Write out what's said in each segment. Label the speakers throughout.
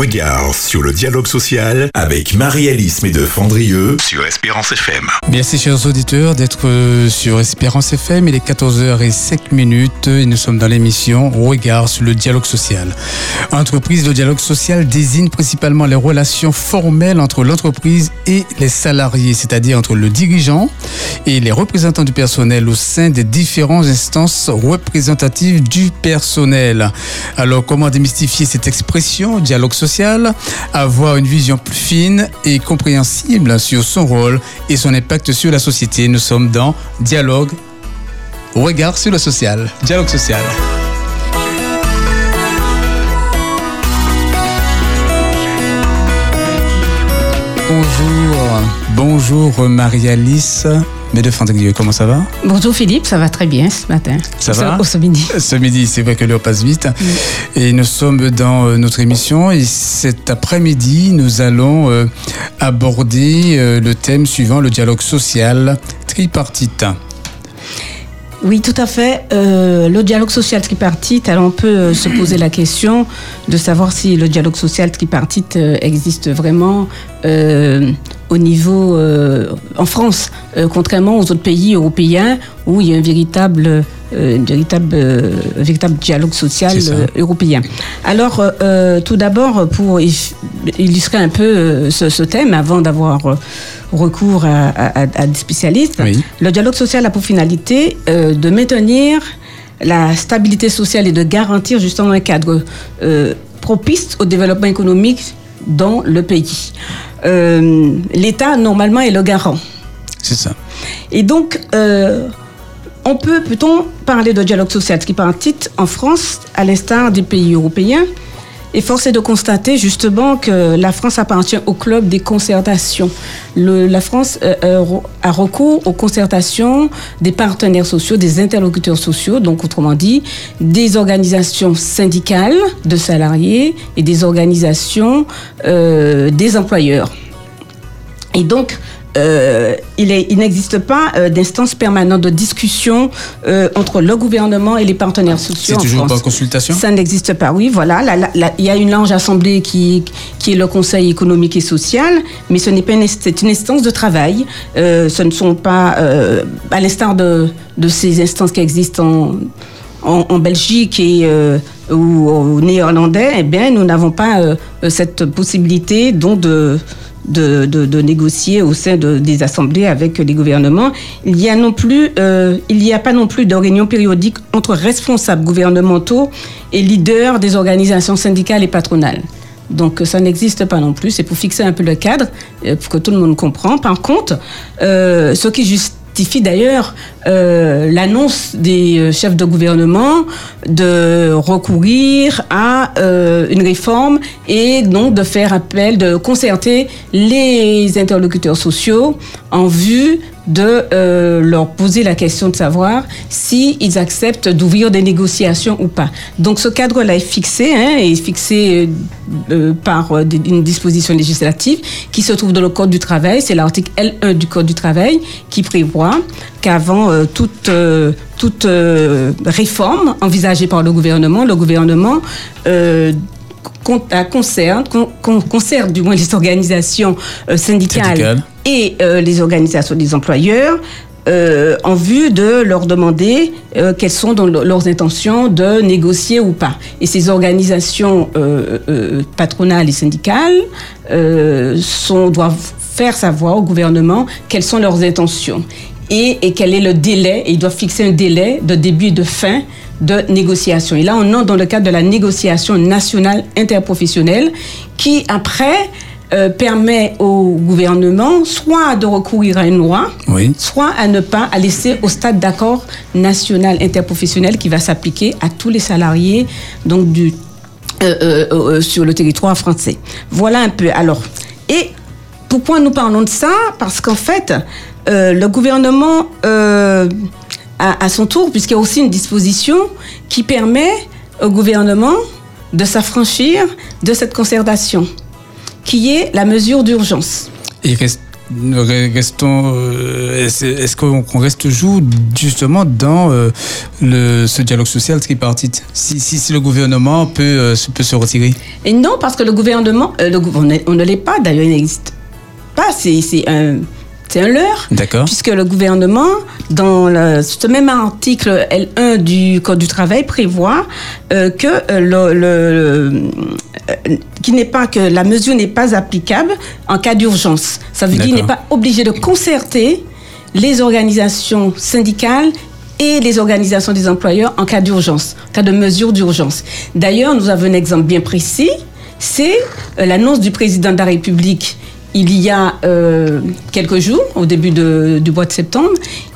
Speaker 1: regard sur le dialogue social avec Marie-Alice Médeux-Fandrieux sur Espérance FM.
Speaker 2: Merci chers auditeurs d'être euh, sur Espérance FM. Il est 14h05 minutes et nous sommes dans l'émission Regard sur le dialogue social. Entreprise, le dialogue social désigne principalement les relations formelles entre l'entreprise et les salariés, c'est-à-dire entre le dirigeant et les représentants du personnel au sein des différentes instances représentatives du personnel. Alors comment démystifier cette expression, dialogue social, avoir une vision plus fine et compréhensible sur son rôle et son impact sur la société. Nous sommes dans Dialogue, regard sur le social. Dialogue social. Bonjour, bonjour Marie-Alice. Mais de comment ça va?
Speaker 3: Bonjour Philippe, ça va très bien ce matin.
Speaker 2: Ça va?
Speaker 3: Ce midi.
Speaker 2: Ce midi, c'est vrai que l'heure passe vite. Et nous sommes dans euh, notre émission et cet après-midi, nous allons euh, aborder euh, le thème suivant, le dialogue social tripartite.
Speaker 3: Oui, tout à fait. Euh, le dialogue social tripartite, alors on peut euh, se poser la question de savoir si le dialogue social tripartite euh, existe vraiment euh, au niveau euh, en France, euh, contrairement aux autres pays européens où il y a un véritable, une véritable, un véritable dialogue social européen. Alors, tout d'abord, pour illustrer un peu ce, ce thème, avant d'avoir recours à, à- à- à des spécialistes,
Speaker 2: Oui.
Speaker 3: le dialogue social a pour finalité de maintenir la stabilité sociale et de garantir justement un cadre propice au développement économique dans le pays. Euh, L'État, normalement, est le garant.
Speaker 2: C'est ça.
Speaker 3: Et donc, euh, on peut, peut-on parler de dialogue social tripartite en France, à l'instar des pays européens et force est de constater justement que la France appartient au club des concertations. La France euh, euh, a recours aux concertations des partenaires sociaux, des interlocuteurs sociaux, donc autrement dit, des organisations syndicales de salariés et des organisations euh, des employeurs. Et donc, euh, il n'existe pas euh, d'instance permanente de discussion euh, entre le gouvernement et les partenaires sociaux.
Speaker 2: C'est
Speaker 3: en
Speaker 2: toujours
Speaker 3: France.
Speaker 2: pas consultation?
Speaker 3: Ça n'existe pas, oui, voilà. Là, là, là, il y a une large assemblée qui, qui est le Conseil économique et social, mais ce n'est pas une, c'est une instance de travail. Euh, ce ne sont pas, à l'instar de, de ces instances qui existent en, en, en Belgique et ou au néerlandais, eh bien, nous n'avons pas cette possibilité donc de de, négocier au sein de- des assemblées avec les gouvernements. Il y a non plus, euh, il n'y a pas non plus de réunion périodique entre responsables gouvernementaux et leaders des organisations syndicales et patronales. Donc ça n'existe pas non plus. C'est pour fixer un peu le cadre, euh, pour que tout le monde comprend. Par contre, euh, ce qui justifie d'ailleurs euh, l'annonce des euh, chefs de gouvernement de recourir à euh, une réforme et donc de faire appel, de concerter les interlocuteurs sociaux en vue de euh, leur poser la question de savoir s'ils acceptent d'ouvrir des négociations ou pas. Donc ce cadre-là est fixé, hein, est fixé euh, euh, par une disposition législative qui se trouve dans le Code du travail, c'est l'article L1 du Code du travail qui prévoit qu'avant toute, réforme envisagée par le gouvernement, le gouvernement con- concerne, con- con- concerne du moins les organisations Syndicales. Et euh, les organisations des employeurs euh, en vue de leur demander euh, quelles sont leurs intentions de négocier ou pas. Et ces organisations patronales et syndicales sont, doivent faire savoir au gouvernement quelles sont leurs intentions et, quel est le délai. Ils doivent fixer un délai de début et de fin de négociation. Et là, on entre dans le cadre de la négociation nationale interprofessionnelle qui, après, euh, permet au gouvernement soit de recourir à une loi,
Speaker 2: Oui.
Speaker 3: soit à ne pas à laisser au stade d'accord national interprofessionnel qui va s'appliquer à tous les salariés donc du euh, euh, sur le territoire français. Voilà un peu. Alors, et pourquoi nous parlons de ça? Parce qu'en fait, le gouvernement, à, à son tour, puisqu'il y a aussi une disposition qui permet au gouvernement de s'affranchir de cette concertation, qui est la mesure d'urgence.
Speaker 2: Reste restons, est-ce qu'on reste toujours justement dans le, ce dialogue social tripartite? Si, si, le gouvernement peut, peut se retirer
Speaker 3: Et non, parce que le gouvernement, le, on ne l'est pas, d'ailleurs, il n'existe pas. C'est un leurre.
Speaker 2: D'accord.
Speaker 3: Puisque le gouvernement, dans ce même article L1 du Code du travail, prévoit euh, que euh, le, le, euh, n'est pas que la mesure n'est pas applicable en cas d'urgence. Ça veut dire qu'il n'est pas obligé de concerter les organisations syndicales et les organisations des employeurs en cas d'urgence, en cas de mesure d'urgence. D'ailleurs, nous avons un exemple bien précis, c'est l'annonce du président de la République il y a euh, quelques jours, au début du mois de septembre,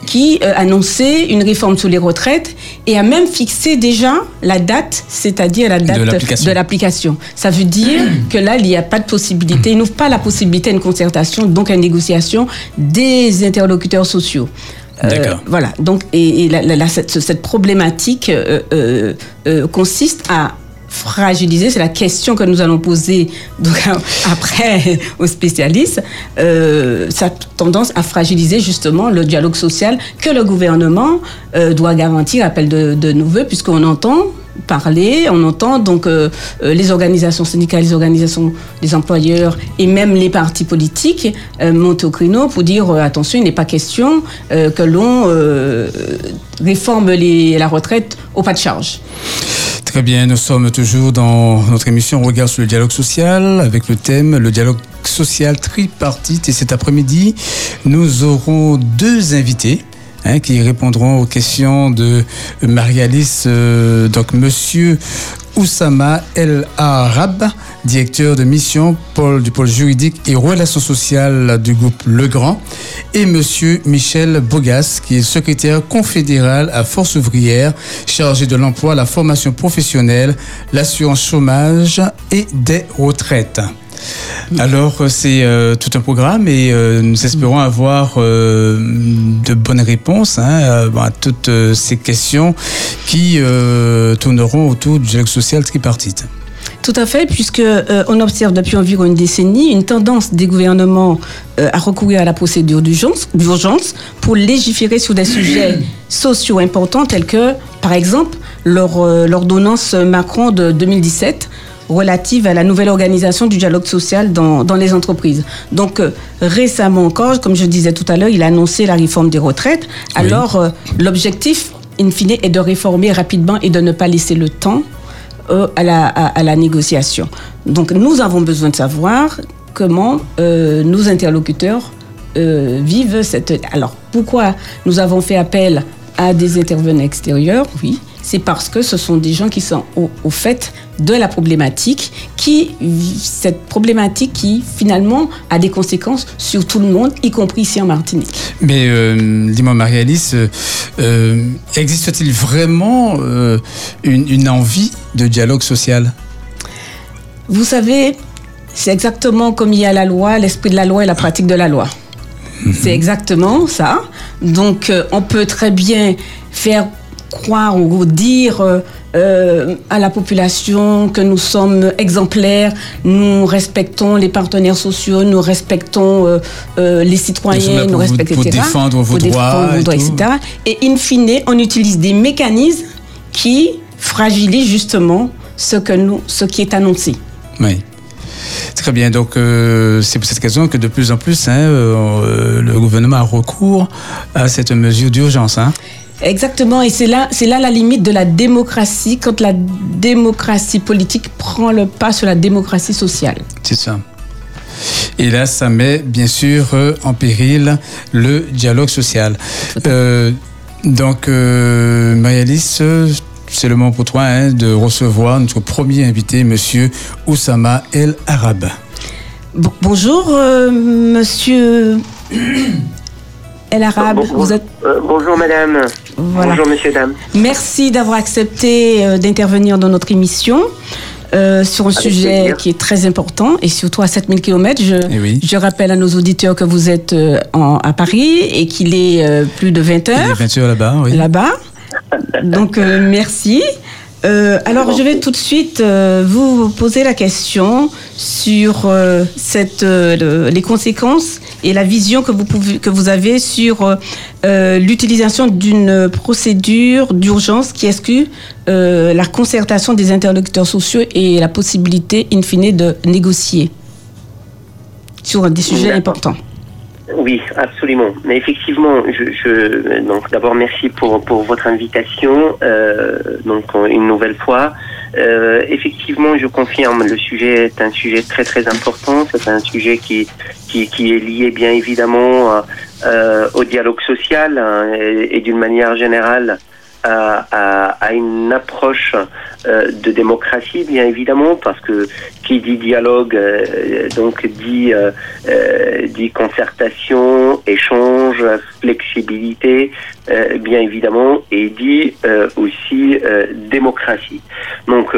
Speaker 3: qui euh, annonçait une réforme sur les retraites et a même fixé déjà la date, c'est-à-dire la date de l'application. Ça veut dire que là, il n'y a pas de possibilité, il n'ouvre pas la possibilité à une concertation, donc à une négociation des interlocuteurs sociaux.
Speaker 2: Euh,
Speaker 3: voilà. Donc, et, cette, problématique consiste à fragiliser C'est la question que nous allons poser après aux spécialistes. Euh, ça a tendance à fragiliser justement le dialogue social que le gouvernement euh, doit garantir, appel de, de nos voeux, puisqu'on entend parler, on entend donc euh, les organisations syndicales, les organisations des employeurs et même les partis politiques monter au créneau pour dire attention, il n'est pas question que l'on réforme la retraite au pas de charge.
Speaker 2: Très bien, nous sommes toujours dans notre émission Regard sur le dialogue social avec le thème le dialogue social tripartite. Et cet après-midi, nous aurons deux invités. Hein, qui répondront aux questions de Marie-Alice, euh, donc Monsieur Oussama El Arab, directeur de mission pôle, du pôle juridique et relations sociales du groupe Legrand, et Monsieur Michel Bogas, qui est secrétaire confédéral à Force ouvrière, chargé de l'emploi, la formation professionnelle, l'assurance chômage et des retraites. Alors, euh, c'est euh, tout un programme et euh, nous espérons avoir de bonnes réponses hein, à toutes ces questions qui tourneront autour du dialogue social tripartite.
Speaker 3: Tout à fait, puisque on observe depuis environ une décennie une tendance des gouvernements à recourir à la procédure d'urgence pour légiférer sur des sujets sociaux importants tels que, par exemple, l'ordonnance Macron de 2017 relative à la nouvelle organisation du dialogue social dans, dans les entreprises. Donc euh, récemment encore, comme je disais tout à l'heure, il a annoncé la réforme des retraites. Alors euh, l'objectif, in fine, est de réformer rapidement et de ne pas laisser le temps euh, à, la, à, la, négociation. Donc nous avons besoin de savoir comment nos interlocuteurs vivent cette... Alors pourquoi nous avons fait appel à des intervenants extérieurs? Oui, c'est parce que ce sont des gens qui sont au, fait de la problématique, qui cette problématique qui finalement a des conséquences sur tout le monde, y compris ici en Martinique.
Speaker 2: Mais euh, dis-moi Marie-Alice, euh, euh, existe-t-il vraiment une, envie de dialogue social?
Speaker 3: Vous savez, c'est exactement comme il y a la loi, l'esprit de la loi et la pratique de la loi. Mhm. C'est exactement ça. Donc on peut très bien faire croire ou dire euh, euh, à la population que nous sommes exemplaires, nous respectons les partenaires sociaux, nous respectons euh, les citoyens, nous respectons,
Speaker 2: etc. défendre vos droits, et,
Speaker 3: etc. Et in fine, on utilise des mécanismes qui fragilisent justement ce, que nous, ce qui est annoncé.
Speaker 2: Oui. Très bien. Donc, c'est pour cette raison que de plus en plus, hein, le gouvernement a recours à cette mesure d'urgence. Hein.
Speaker 3: Exactement, et c'est là, c'est là la limite de la démocratie, quand la démocratie politique prend le pas sur la démocratie sociale.
Speaker 2: C'est ça. Et là, ça met bien sûr euh, en péril le dialogue social. Euh, donc, euh, Marie-Alice, c'est le moment pour toi hein, de recevoir notre premier invité, Monsieur Oussama El Arab.
Speaker 3: bonjour, Monsieur El Arab.
Speaker 4: vous êtes... bonjour, Madame. Bonjour, messieurs, dames.
Speaker 3: Merci d'avoir accepté euh, d'intervenir dans notre émission. Euh, sur un sujet qui est très important et surtout à 7000 km. Je,
Speaker 2: eh
Speaker 3: je rappelle à nos auditeurs que vous êtes euh, à Paris et qu'il est plus de 20 heures. Il
Speaker 2: est 20 heures là-bas, oui.
Speaker 3: Là-bas. Donc, merci. Alors, je vais tout de suite vous poser la question sur cette, les conséquences et la vision que vous, pouvez, que vous avez sur l'utilisation d'une procédure d'urgence qui exclut la concertation des interlocuteurs sociaux et la possibilité, in fine, de négocier sur des sujets importants.
Speaker 4: Oui, absolument. Mais effectivement, je, je donc d'abord merci pour pour votre invitation. Euh, donc une nouvelle fois, euh, effectivement, je confirme, le sujet est un sujet très très important. C'est un sujet qui qui, qui est lié bien évidemment euh, au dialogue social hein, et, et d'une manière générale à, à, une approche euh, de démocratie, bien évidemment, parce que qui dit dialogue, euh, donc dit, euh, dit concertation, échange, flexibilité, bien évidemment, et dit aussi démocratie. Donc,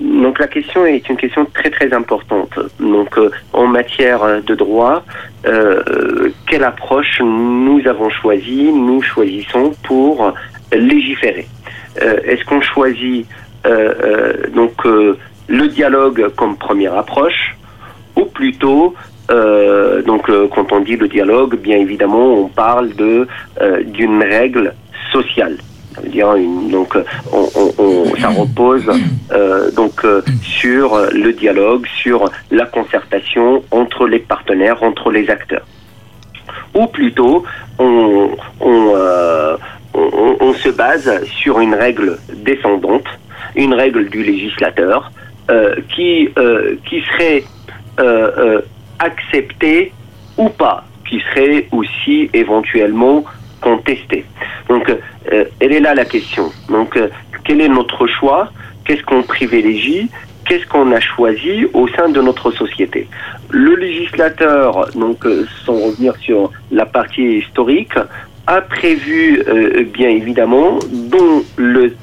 Speaker 4: donc la question est une question très très importante. Donc, en matière de droit, quelle approche nous avons choisi, nous choisissons pour légiférer? Euh, Est-ce qu'on choisit euh, euh, donc le dialogue comme première approche ou plutôt donc quand on dit le dialogue, bien évidemment, on parle de d'une règle sociale. Ça veut dire donc on, on, ça repose donc sur le dialogue, sur la concertation entre les partenaires, entre les acteurs. Ou plutôt on, on se base sur une règle descendante, une règle du législateur, euh, qui, euh, qui serait euh, acceptée ou pas, qui serait aussi éventuellement contestée. Donc, elle est là la question. Donc, quel est notre choix? Qu'est-ce qu'on privilégie? Qu'est-ce qu'on a choisi au sein de notre société? Le législateur, donc sans revenir sur la partie historique, a prévu euh, bien évidemment dans le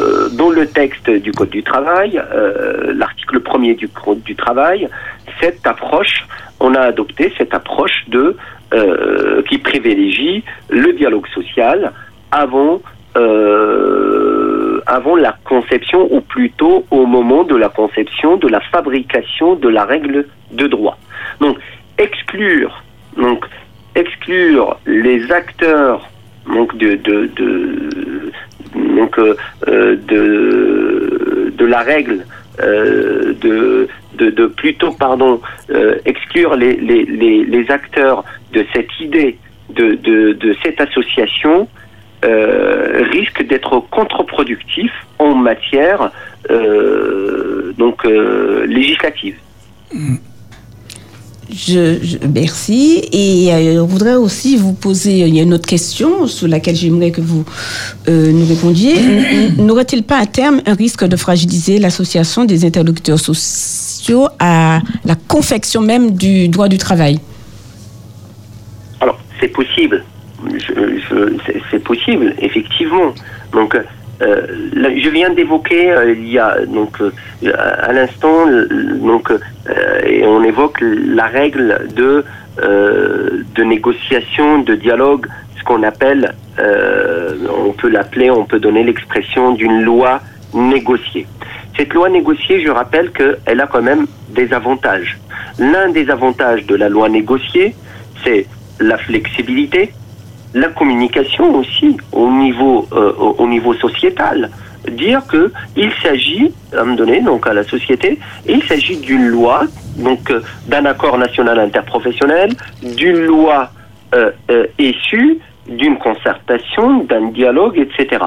Speaker 4: euh, le texte du code du travail, euh, l'article premier du code du travail, cette approche, on a adopté cette approche de qui privilégie le dialogue social avant avant la conception ou plutôt au moment de la conception de la fabrication de la règle de droit. Donc exclure donc exclure les acteurs de, de, donc euh, de, de la règle euh, de, de, plutôt pardon euh, exclure les, les, les, acteurs de cette idée de, de, cette association risque d'être contre-productif en matière donc législative.
Speaker 3: Mm. Je, merci. Et euh, je voudrais aussi vous poser, il y a une autre question sur laquelle j'aimerais que vous euh, nous répondiez. N'aurait-il pas à terme un risque de fragiliser l'association des interlocuteurs sociaux à la confection même du droit du travail?
Speaker 4: Alors, c'est possible. c'est possible, effectivement. Donc, euh, je viens d'évoquer euh, il y a donc euh, à l'instant donc et on évoque la règle de de négociation, de dialogue, ce qu'on appelle, on peut l'appeler, on peut donner l'expression d'une loi négociée. Cette loi négociée, je rappelle qu'elle a quand même des avantages. L'un des avantages de la loi négociée, c'est la flexibilité, la communication aussi au niveau, euh, au niveau sociétal. Dire que il s'agit, à un moment donné, donc à la société, il s'agit d'une loi, donc euh, d'un accord national interprofessionnel, d'une loi euh, issue d'une concertation, d'un dialogue, etc.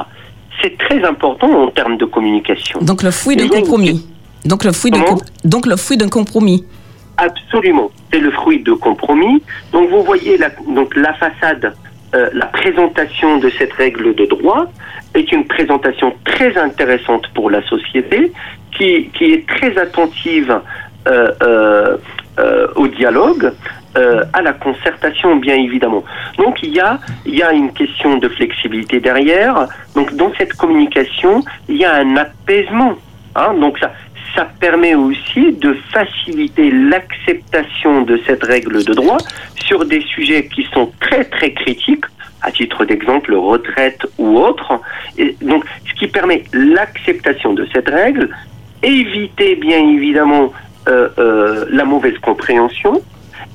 Speaker 4: C'est très important en termes de communication.
Speaker 3: Donc le fruit d'un compromis. Donc le fruit d'un donc le fruit d'un compromis.
Speaker 4: Absolument, c'est le fruit de compromis. Donc vous voyez la, donc la façade euh, la présentation de cette règle de droit est une présentation très intéressante pour la société, qui, qui est très attentive euh, euh, au dialogue, à la concertation, bien évidemment. Donc il y a, il y a une question de flexibilité derrière. Donc dans cette communication, il y a un apaisement. Hein. Donc ça, ça permet aussi de faciliter l'acceptation de cette règle de droit sur des sujets qui sont très très critiques, à titre d'exemple retraite ou autre. Donc, ce qui permet l'acceptation de cette règle, éviter bien évidemment euh, euh, la mauvaise compréhension,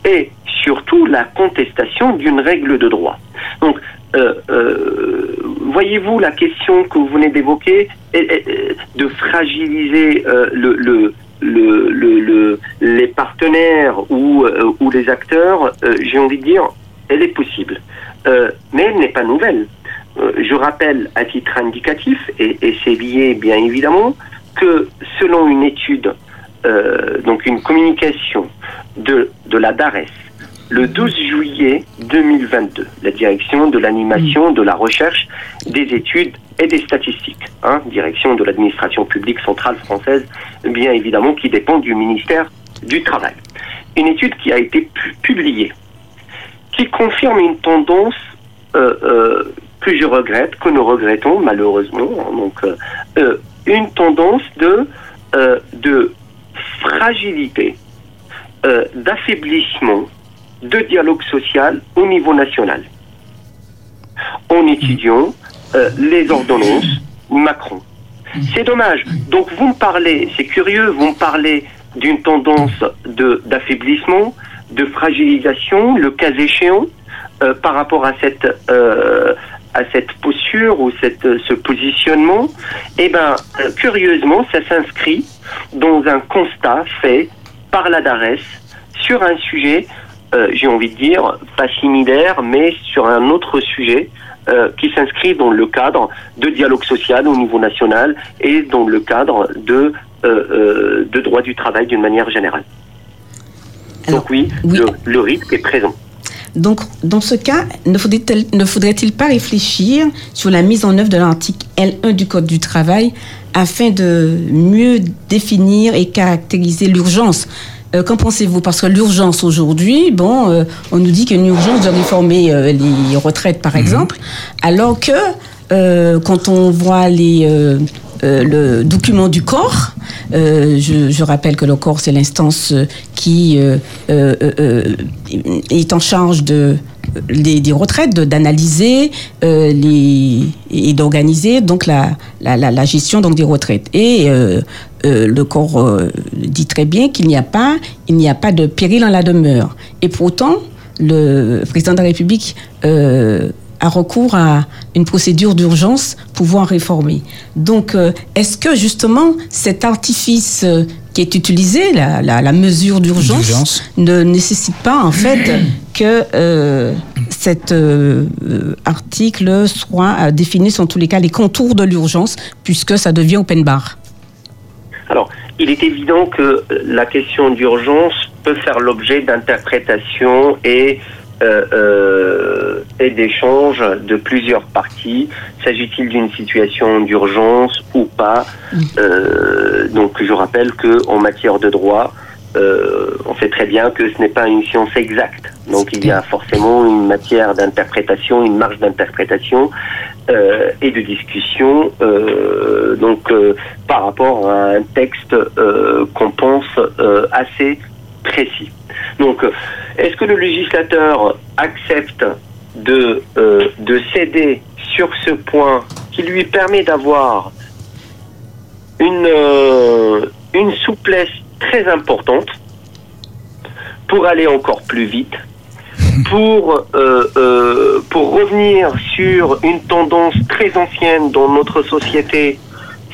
Speaker 4: et surtout la contestation d'une règle de droit. Donc, voyez-vous la question que vous venez d'évoquer de fragiliser euh, le, le, les partenaires ou, ou les acteurs, j'ai envie de dire, elle est possible. mais elle n'est pas nouvelle. je rappelle à titre indicatif, et, et c'est lié bien évidemment, que selon une étude, donc une communication de, de la DARES, le 12 juillet 2022, la direction de l'animation, de la recherche, des études et des statistiques, hein, direction de l'administration publique centrale française, bien évidemment, qui dépend du ministère du Travail. Une étude qui a été publiée, qui confirme une tendance euh, euh, que je regrette, que nous regrettons malheureusement, hein, donc euh, une tendance de, de fragilité, d'affaiblissement de dialogue social au niveau national. En étudiant euh, les ordonnances Macron. C'est dommage. Donc vous me parlez, c'est curieux, vous me parlez d'une tendance de d'affaiblissement, de fragilisation, le cas échéant, euh, par rapport à cette euh, à cette posture ou cette, ce positionnement, eh ben curieusement, ça s'inscrit dans un constat fait par la DARES sur un sujet euh, j'ai envie de dire, pas similaire, mais sur un autre sujet euh, qui s'inscrit dans le cadre de dialogue social au niveau national et dans le cadre de, euh, de droit du travail d'une manière générale. Donc oui, Le, risque est présent.
Speaker 3: Donc, dans ce cas, ne faudrait-il pas réfléchir sur la mise en œuvre de l'article L1 du Code du travail afin de mieux définir et caractériser l'urgence euh, qu'en pensez-vous? Parce que l'urgence aujourd'hui, bon, euh, on nous dit qu'il y a une urgence de réformer euh, les retraites, par mhm. exemple, alors que quand on voit les, le document du corps, je, rappelle que le corps, c'est l'instance qui est en charge de des retraites, d'analyser les et d'organiser donc la, la, gestion donc des retraites. Et euh, le corps euh, dit très bien qu'il n'y a pas, il n'y a pas de péril en la demeure. Et pourtant, le président de la République euh, a recours à une procédure d'urgence pour pouvoir réformer. Donc, est-ce que justement cet artifice qui est utilisé, la, la, mesure d'urgence, ne nécessite pas en fait que cet article soit définisse en tous les cas les contours de l'urgence, puisque ça devient open bar?
Speaker 4: Alors, il est évident que la question d'urgence peut faire l'objet d'interprétations et euh, euh, et d'échanges de plusieurs parties. S'agit-il d'une situation d'urgence ou pas euh, Donc, je rappelle que en matière de droit, euh, on sait très bien que ce n'est pas une science exacte. Donc il y a forcément une matière d'interprétation, une marge d'interprétation euh, et de discussion. Euh, donc par rapport à un texte qu'on pense assez précis. Donc est-ce que le législateur accepte de, de céder sur ce point qui lui permet d'avoir une, une souplesse très importante pour aller encore plus vite, euh, euh, pour revenir sur une tendance très ancienne dans notre société,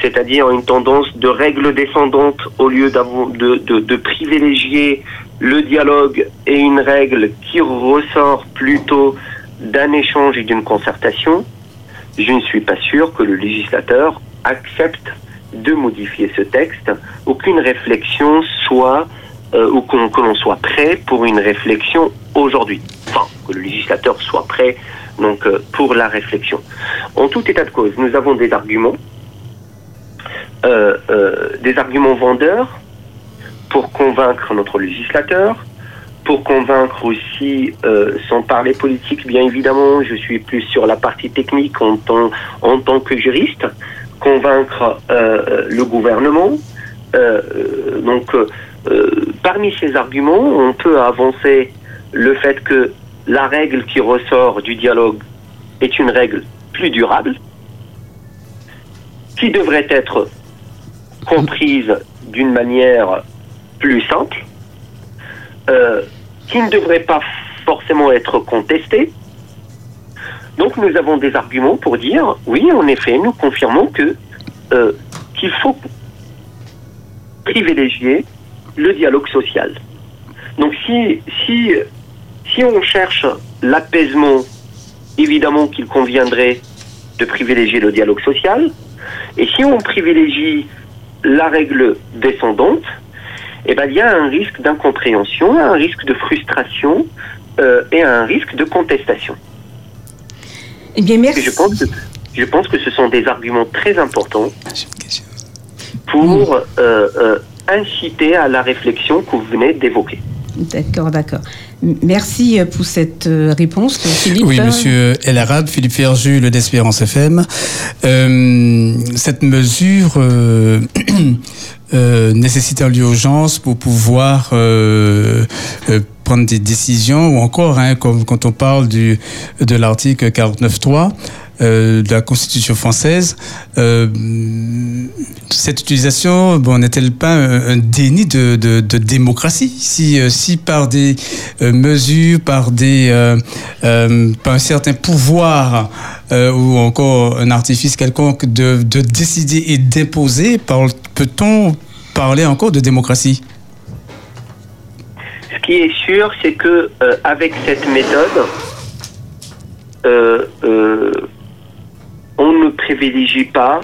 Speaker 4: c'est-à-dire une tendance de règles descendantes au lieu de, privilégier le dialogue et une règle qui ressort plutôt d'un échange et d'une concertation, je ne suis pas sûr que le législateur accepte de modifier ce texte, aucune réflexion soit euh, ou que l'on soit prêt pour une réflexion aujourd'hui. Enfin, que le législateur soit prêt donc euh, pour la réflexion. En tout état de cause, nous avons des arguments, euh, des arguments vendeurs pour convaincre notre législateur, pour convaincre aussi, sans parler politique, bien évidemment, je suis plus sur la partie technique en tant, que juriste, convaincre euh, le gouvernement. Euh, donc, euh, parmi ces arguments, on peut avancer le fait que la règle qui ressort du dialogue est une règle plus durable, qui devrait être comprise d'une manière plus simple. qui ne devrait pas forcément être contesté. Donc nous avons des arguments pour dire, oui, en effet, nous confirmons que euh, qu'il faut privilégier le dialogue social. Donc si, si, si on cherche l'apaisement, évidemment qu'il conviendrait de privilégier le dialogue social. Et si on privilégie la règle descendante, eh ben, il y a un risque d'incompréhension, un risque de frustration euh, et un risque de contestation.
Speaker 3: Eh bien, merci.
Speaker 4: je pense, que, je pense que ce sont des arguments très importants pour euh, euh, inciter à la réflexion que vous venez d'évoquer.
Speaker 3: D'accord, d'accord. Merci pour cette réponse, Philippe.
Speaker 2: Oui, monsieur El Arabe, Philippe Ferjus, le d'Espérance FM. Euh, cette mesure euh, euh, nécessite un lieu d'urgence pour pouvoir euh, prendre des décisions ou encore, hein, comme quand on parle du, de l'article 49.3, euh, de la Constitution française, euh, cette utilisation bon, n'est-elle pas un, déni de, démocratie si, euh, si par des euh, mesures, par, des, euh, par un certain pouvoir ou encore un artifice quelconque de, de décider et d'imposer, peut-on parler encore de démocratie?
Speaker 4: Ce qui est sûr, c'est que avec cette méthode, on ne privilégie pas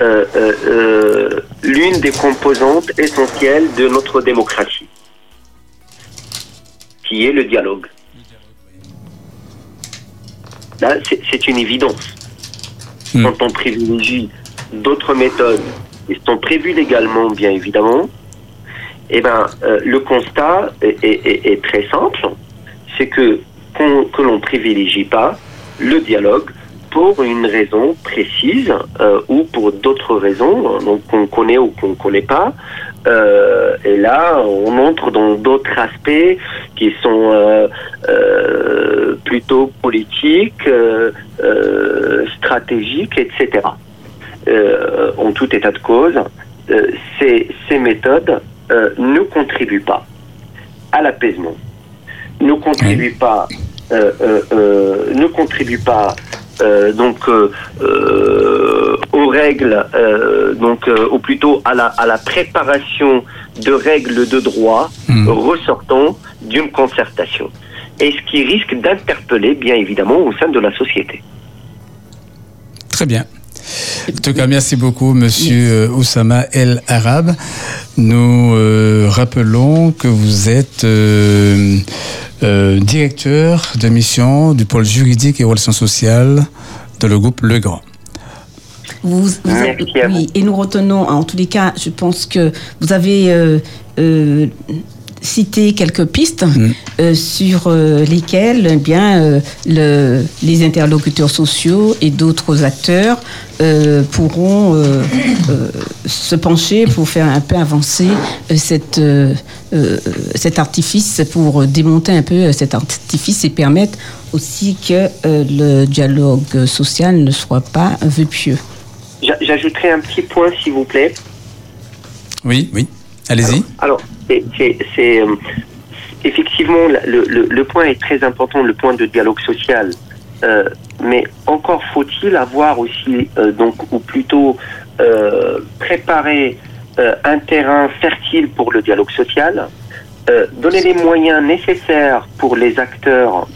Speaker 4: euh, euh, euh, l'une des composantes essentielles de notre démocratie, qui est le dialogue. Là, c'est une évidence. Hmm. Quand on privilégie d'autres méthodes, qui sont prévues légalement, bien évidemment, eh ben, le constat est, très simple, c'est que que l'on privilégie pas le dialogue pour une raison précise euh, ou pour d'autres raisons hein, donc qu'on connaît ou qu'on ne connaît pas. Euh, et là, on entre dans d'autres aspects qui sont euh, plutôt politiques, stratégiques, etc. en tout état de cause, ces, ces, méthodes ne contribuent pas à l'apaisement, ne contribuent pas, ne contribuent pas euh, donc euh, euh, aux règles, donc ou plutôt à la, à la préparation de règles de droit hmm. ressortant d'une concertation. Et ce qui risque d'interpeller, bien évidemment, au sein de la société.
Speaker 2: Très bien. En tout cas, merci beaucoup, Monsieur Oussama El Arabe. Nous rappelons que vous êtes euh, directeur de mission du pôle juridique et relations sociales de le groupe Le Grand.
Speaker 3: Vous, oui, et nous retenons, en tous les cas, je pense que vous avez euh, euh, citer quelques pistes mm. euh, sur euh, lesquelles eh bien, euh, le, les interlocuteurs sociaux et d'autres acteurs pourront se pencher pour faire un peu avancer cette, cet artifice, pour démonter un peu cet artifice et permettre aussi que le dialogue social ne soit pas vœu pieux.
Speaker 4: J'ajouterai un petit point, s'il vous plaît.
Speaker 2: Oui, oui. Allez-y.
Speaker 4: Alors, c'est euh, effectivement le, le, le, point est très important, le point de dialogue social. Euh, mais encore faut-il avoir aussi, euh, donc, ou plutôt euh, préparer un terrain fertile pour le dialogue social, donner les moyens nécessaires pour les acteurs,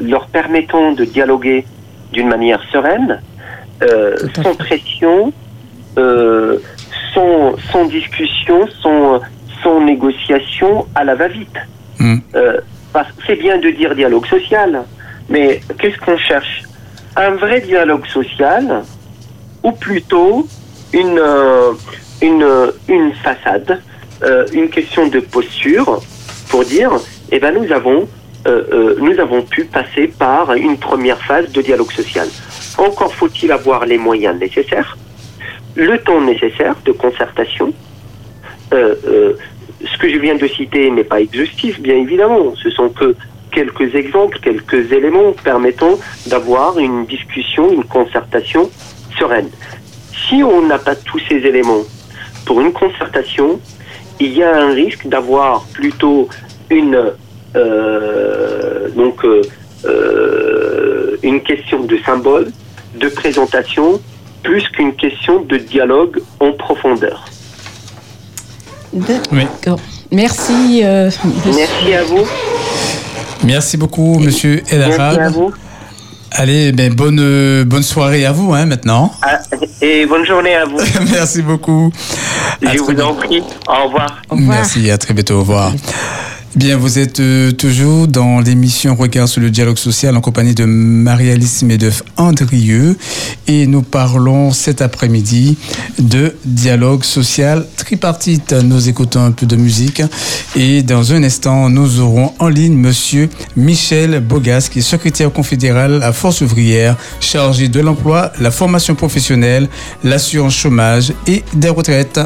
Speaker 4: leur permettant de dialoguer d'une manière sereine, sans pression, sans, discussion, sans, sans négociation à la va-vite. Hmm. Euh, c'est bien de dire dialogue social, mais qu'est-ce qu'on cherche? Un vrai dialogue social, ou plutôt une, euh, une, une façade, euh, une question de posture pour dire, eh ben nous avons, nous avons pu passer par une première phase de dialogue social. Encore faut-il avoir les moyens nécessaires le temps nécessaire de concertation. Euh, euh, ce que je viens de citer n'est pas exhaustif, bien évidemment. Ce sont que quelques exemples, quelques éléments permettant d'avoir une discussion, une concertation sereine. Si on n'a pas tous ces éléments pour une concertation, il y a un risque d'avoir plutôt une donc une question de symbole, de présentation, plus qu'une question de dialogue en profondeur.
Speaker 3: D'accord. Merci.
Speaker 4: Merci à vous.
Speaker 2: Merci beaucoup, Monsieur Elarab.
Speaker 4: Merci à vous.
Speaker 2: Allez, ben bonne, bonne soirée à vous hein, maintenant.
Speaker 4: Ah, et bonne journée à vous.
Speaker 2: Merci beaucoup.
Speaker 4: Je vous en prie. Au revoir.
Speaker 3: Au revoir.
Speaker 2: Merci, à très bientôt. Au revoir. Bien, vous êtes euh, toujours dans l'émission Regard sur le dialogue social en compagnie de Marie-Alice Médeuf Andrieux et nous parlons cet après-midi de dialogue social tripartite. Nous écoutons un peu de musique et dans un instant, nous aurons en ligne monsieur Michel Bogas qui est secrétaire confédéral à Force ouvrière chargé de l'emploi, la formation professionnelle, l'assurance chômage et des retraites.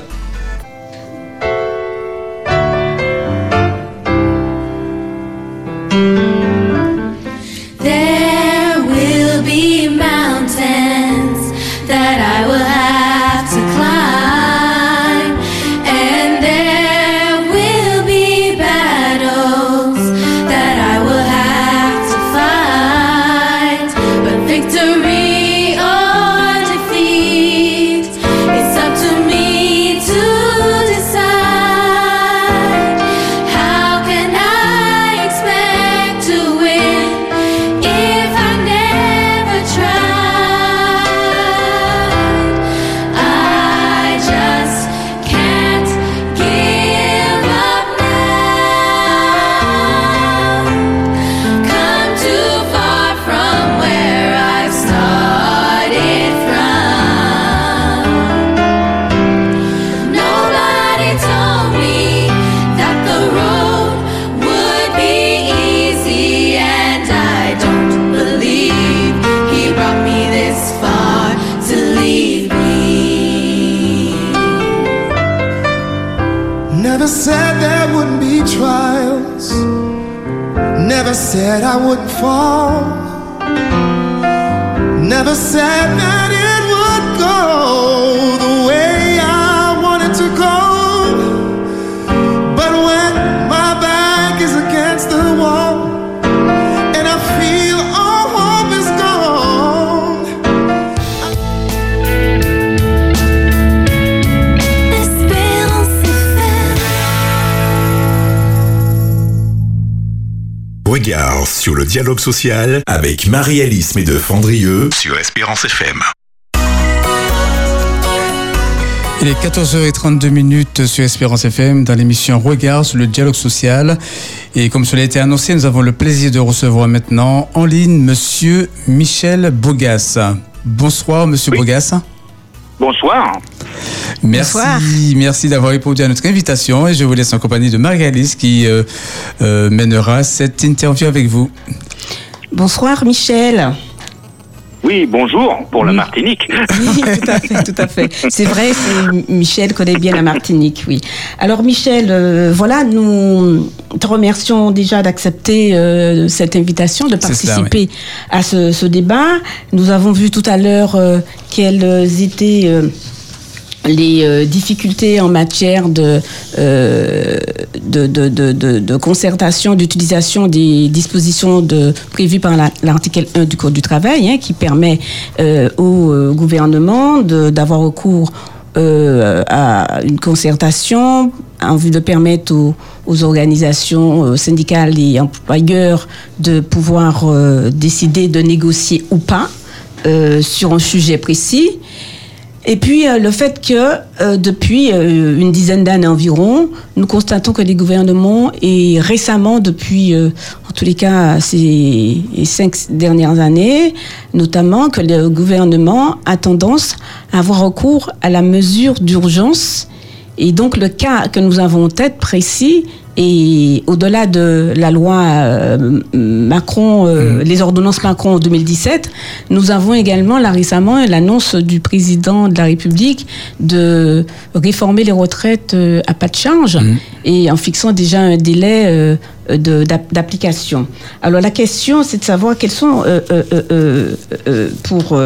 Speaker 1: Dialogue social avec Marie-Alice Médeuf Andrieux sur Espérance FM.
Speaker 2: Il est 14h32 minutes sur Espérance FM dans l'émission Regard sur le dialogue social. Et comme cela a été annoncé, nous avons le plaisir de recevoir maintenant en ligne Monsieur Michel Bogas. Bonsoir, Monsieur Bogas.
Speaker 5: Bonsoir.
Speaker 2: Merci,
Speaker 3: Bonsoir.
Speaker 2: merci d'avoir répondu à notre invitation et je vous laisse en compagnie de Marie-Alice qui euh, euh, mènera cette interview avec vous.
Speaker 3: Bonsoir Michel.
Speaker 5: Oui, bonjour pour la Martinique.
Speaker 3: Oui, tout à fait, tout à fait. C'est vrai, Michel connaît bien la Martinique, oui. Alors Michel, euh, voilà, nous te remercions déjà d'accepter euh, cette invitation, de participer à ce, ce débat. Nous avons vu tout à l'heure euh, quelles étaient euh, les euh, difficultés en matière de, euh, concertation, d'utilisation des dispositions prévues par la- l'article 1 du Code du travail, hein, qui permet euh, au euh, gouvernement d'avoir recours euh, à une concertation en vue de permettre aux, organisations euh, syndicales et employeurs de pouvoir euh, décider de négocier ou pas euh, sur un sujet précis. Et puis euh, le fait que euh, depuis euh, une dizaine d'années environ, nous constatons que les gouvernements et récemment depuis, euh, en tous les cas ces cinq dernières années, notamment que le gouvernement a tendance à avoir recours à la mesure d'urgence. Et donc le cas que nous avons en tête précis et au-delà de la loi euh, Macron, euh, les ordonnances Macron en 2017, nous avons également là récemment l'annonce du président de la République de réformer les retraites euh, à pas de charge et en fixant déjà un délai d'application. Alors la question, c'est de savoir quels sont euh, euh, euh, euh, euh, pour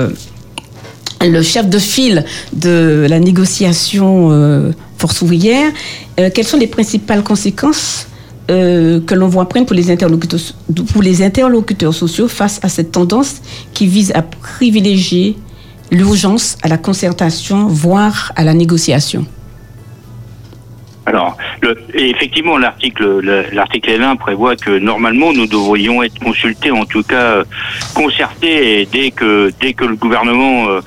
Speaker 3: le chef de file de la négociation euh, force ouvrière. Euh, quelles sont les principales conséquences euh, que l'on voit prendre pour les, interlocuteurs, sociaux face à cette tendance qui vise à privilégier l'urgence à la concertation, voire à la négociation?
Speaker 5: Alors, le- effectivement, l'article le- l'article L1 prévoit que normalement nous devrions être consultés, en tout cas concertés, dès que dès que le gouvernement euh,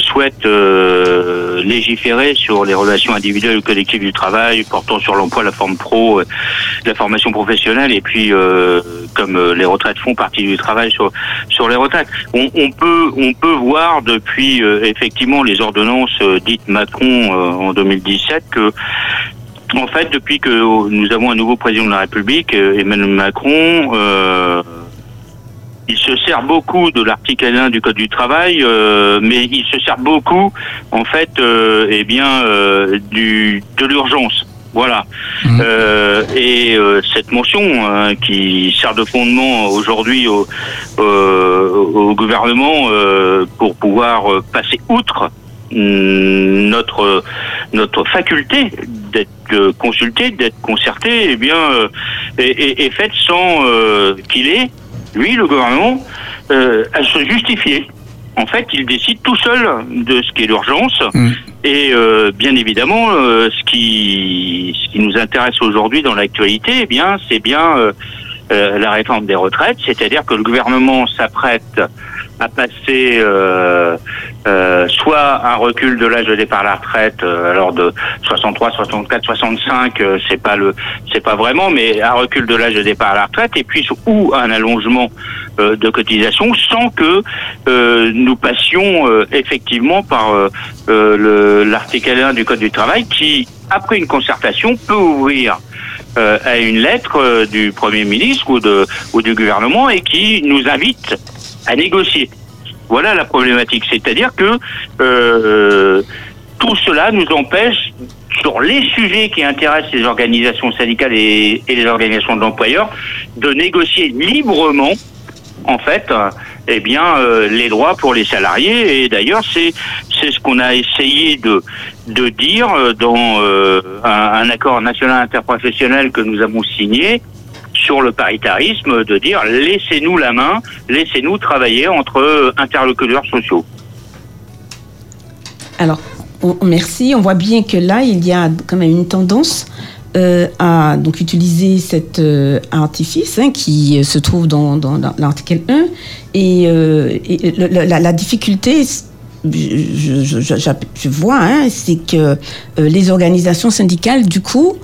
Speaker 5: souhaite euh, légiférer sur les relations individuelles ou collectives du travail, portant sur l'emploi, la forme pro, euh, la formation professionnelle, et puis euh, comme euh, les retraites font partie du travail sur sur les retraites, on, on peut on peut voir depuis euh, effectivement les ordonnances dites Macron en 2017 que en fait, depuis que nous avons un nouveau président de la République, Emmanuel Macron, euh, il se sert beaucoup de l'article 1 du Code du travail, euh, mais il se sert beaucoup, en fait, euh, eh bien, euh, du de l'urgence. Voilà.
Speaker 2: Mhm.
Speaker 5: Euh, et euh, cette mention hein, qui sert de fondement aujourd'hui au, euh, au gouvernement euh, pour pouvoir passer outre hum, notre notre faculté d'être consulté, d'être concerté, eh bien, est, est- est faite sans euh, qu'il ait, lui, le gouvernement, euh, à se justifier. En fait, il décide tout seul de ce qu'est l'urgence.
Speaker 2: Mm.
Speaker 5: Et euh, bien évidemment, euh, ce qui ce qui nous intéresse aujourd'hui dans l'actualité, eh bien, c'est bien euh, euh, la réforme des retraites, c'est-à-dire que le gouvernement s'apprête à passer euh, euh, soit un recul de l'âge de départ à la retraite, euh, alors de 63, 64, 65, euh, c'est pas le, c'est pas vraiment, mais un recul de l'âge de départ à la retraite, et puis ou un allongement euh, de cotisation, sans que euh, nous passions euh, effectivement par le- l'article 1 du Code du travail, qui après une concertation peut ouvrir à une lettre du Premier ministre ou, de, ou du gouvernement et qui nous invite à négocier. Voilà la problématique. C'est-à-dire que euh, tout cela nous empêche, sur les sujets qui intéressent les organisations syndicales et, les organisations d'employeurs, de négocier librement, en fait, eh bien, euh, les droits pour les salariés. Et d'ailleurs, c'est c'est ce qu'on a essayé de de dire euh, dans un accord national interprofessionnel que nous avons signé sur le paritarisme, de dire laissez-nous la main, laissez-nous travailler entre interlocuteurs sociaux.
Speaker 3: Alors, merci. On voit bien que là, il y a quand même une tendance euh, à donc utiliser cet euh, artifice hein, qui euh, se trouve dans, l'article 1. Et, la, difficulté, je, vois, hein, c'est que les organisations syndicales, du coup,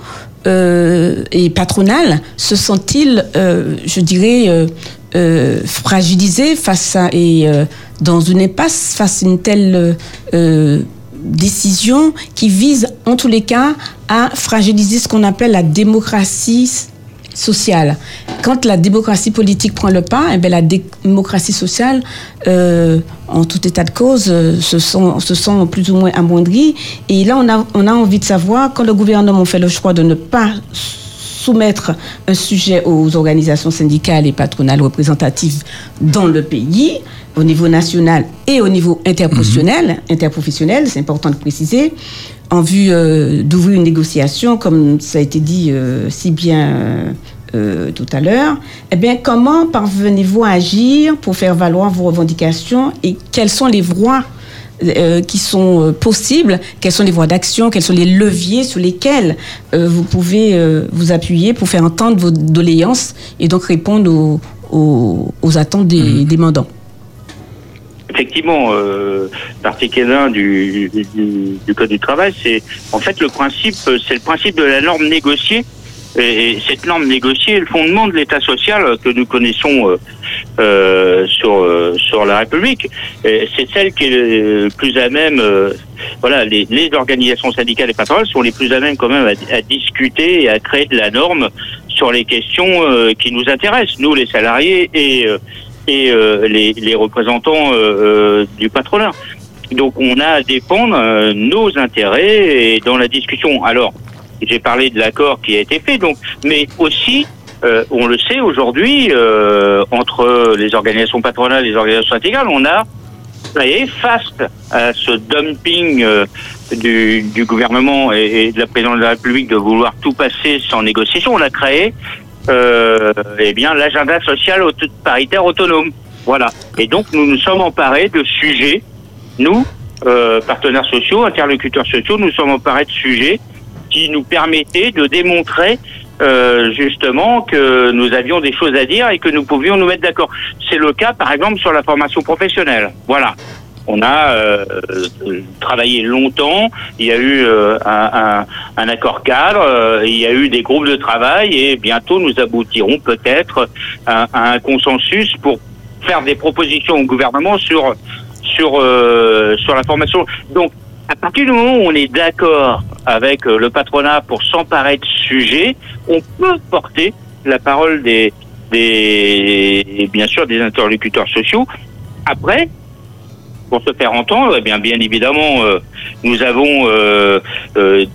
Speaker 3: euh, et patronales, se sentent-ils, euh, je dirais, euh, euh, fragilisées face à et euh, dans une impasse face à une telle décision qui vise en tous les cas à fragiliser ce qu'on appelle la démocratie sociale. Quand la démocratie politique prend le pas, eh bien, la démocratie sociale, euh, en tout état de cause, euh, se, sent, se plus ou moins amoindrie. Et là, on a, on a envie de savoir, quand le gouvernement fait le choix de ne pas soumettre un sujet aux organisations syndicales et patronales représentatives dans le pays, au niveau national et au niveau interprofessionnel, interprofessionnel, c'est important de préciser, en vue euh, d'ouvrir une négociation, comme ça a été dit euh, si bien euh, tout à l'heure, eh bien, comment parvenez-vous à agir pour faire valoir vos revendications et quelles sont les voies euh, qui sont euh, possibles, quelles sont les voies d'action, quels sont les leviers sur lesquels euh, vous pouvez vous appuyer pour faire entendre vos doléances et donc répondre aux, aux- aux attentes des, des mandants.
Speaker 5: Effectivement, l'article 1 du, du, du Code du travail, c'est en fait le principe, c'est le principe de la norme négociée. Et, et cette norme négociée est le fondement de l'État social que nous connaissons euh, euh, sur euh, sur la République. C'est celle qui est le plus à même. euh, voilà, les, les organisations syndicales et patronales sont les plus à même quand même à, à discuter et à créer de la norme sur les questions euh, qui nous intéressent, nous les salariés et euh, et les, les représentants du patronat. Donc on a à défendre euh, nos intérêts et dans la discussion. Alors j'ai parlé de l'accord qui a été fait, donc, mais aussi euh, on le sait aujourd'hui euh, entre les organisations patronales et les organisations syndicales, on a voyez, face à ce dumping euh, du, gouvernement et, de la présidente de la République de vouloir tout passer sans négociation. On a créé eh bien l'agenda social auto- paritaire autonome. Voilà. Et donc nous nous sommes emparés de sujets, nous, partenaires sociaux, interlocuteurs sociaux, nous sommes emparés de sujets qui nous permettaient de démontrer euh, justement que nous avions des choses à dire et que nous pouvions nous mettre d'accord. C'est le cas par exemple sur la formation professionnelle. Voilà. On a euh, travaillé longtemps, il y a eu euh, un, un- un accord cadre, euh, il y a eu des groupes de travail et bientôt nous aboutirons peut-être à, à un consensus pour faire des propositions au gouvernement sur sur euh, sur la formation. Donc à partir du moment où on est d'accord avec euh, le patronat pour s'emparer de sujets, on peut porter la parole des des bien sûr des interlocuteurs sociaux. Après, pour se faire entendre, eh bien, bien évidemment, euh, nous avons euh, euh,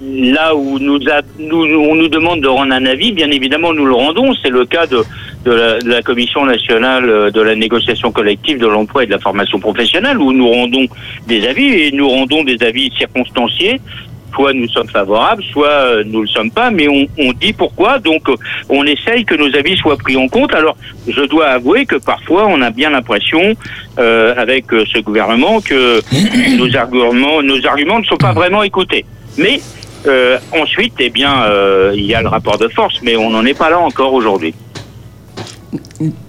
Speaker 5: là où nous, nous- on nous demande de rendre un avis, bien évidemment, nous le rendons. C'est le cas de, de, la, de la Commission nationale euh, de la négociation collective de l'emploi et de la formation professionnelle, où nous rendons des avis et nous rendons des avis circonstanciés. Soit nous sommes favorables, soit euh, nous ne le sommes pas, mais on, on dit pourquoi. Donc, euh, on essaye que nos avis soient pris en compte. Alors, je dois avouer que parfois, on a bien l'impression, euh, avec euh, ce gouvernement, que nos arguments, nos arguments ne sont pas vraiment écoutés. Mais euh, ensuite, eh bien, euh, il y a le rapport de force, mais on n'en est pas là encore aujourd'hui.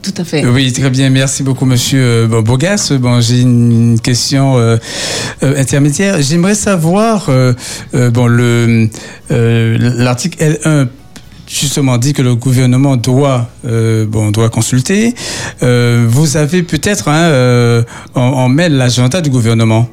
Speaker 3: Tout à fait.
Speaker 2: Oui, très bien. Merci beaucoup, monsieur euh, bon, Bogas. Bon, j'ai une question euh, euh, intermédiaire. J'aimerais savoir, euh, euh, bon, le euh, l'article L1 justement dit que le gouvernement doit euh, bon doit consulter. Euh, vous avez peut-être hein, euh, en, en mail l'agenda du gouvernement.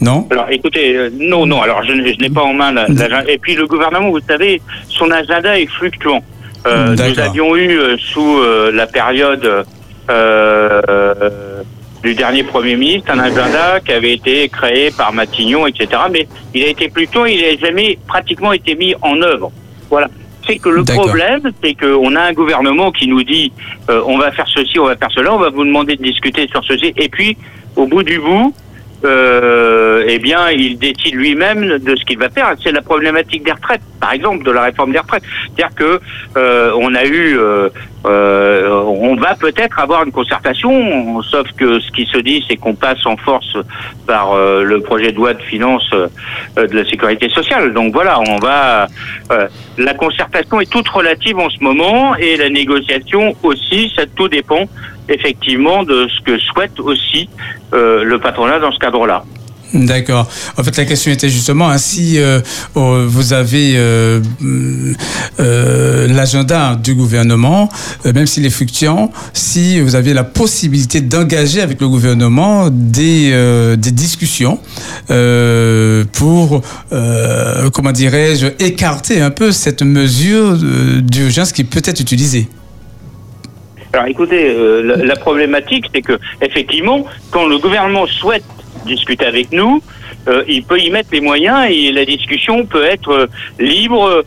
Speaker 2: Non?
Speaker 5: Alors, écoutez, euh, non, non. Alors, je, n'ai pas en main la- l'agenda. Et puis, le gouvernement, vous savez, son agenda est fluctuant. Euh, nous avions eu euh, sous euh, la période euh, euh, du dernier Premier ministre un agenda qui avait été créé par Matignon, etc. Mais il a été fluctuant, il n'a jamais pratiquement été mis en œuvre. Voilà. C'est que le problème, c'est qu'on a un gouvernement qui nous dit euh, on va faire ceci, on va faire cela, on va vous demander de discuter sur ceci, et puis au bout du bout, euh, eh bien, il décide lui-même de ce qu'il va faire. C'est la problématique des retraites, par exemple, de la réforme des retraites. C'est-à-dire que euh, on a eu, euh, euh, on va peut-être avoir une concertation, sauf que ce qui se dit, c'est qu'on passe en force par euh, le projet de loi de finances euh, de la sécurité sociale. Donc voilà, on va. la concertation est toute relative en ce moment et la négociation aussi. Ça tout dépend effectivement de ce que souhaite aussi euh, le patronat dans ce cadre-là.
Speaker 2: D'accord. En fait, la question était justement hein, si euh, vous avez euh, l'agenda du gouvernement, même s'il est fluctuant, si vous avez la possibilité d'engager avec le gouvernement des, des discussions pour, comment dirais-je, écarter un peu cette mesure d'urgence qui peut être utilisée.
Speaker 5: Alors écoutez, euh, la, problématique, c'est que effectivement, quand le gouvernement souhaite discuter avec nous, euh, il peut y mettre les moyens et la discussion peut être euh, libre,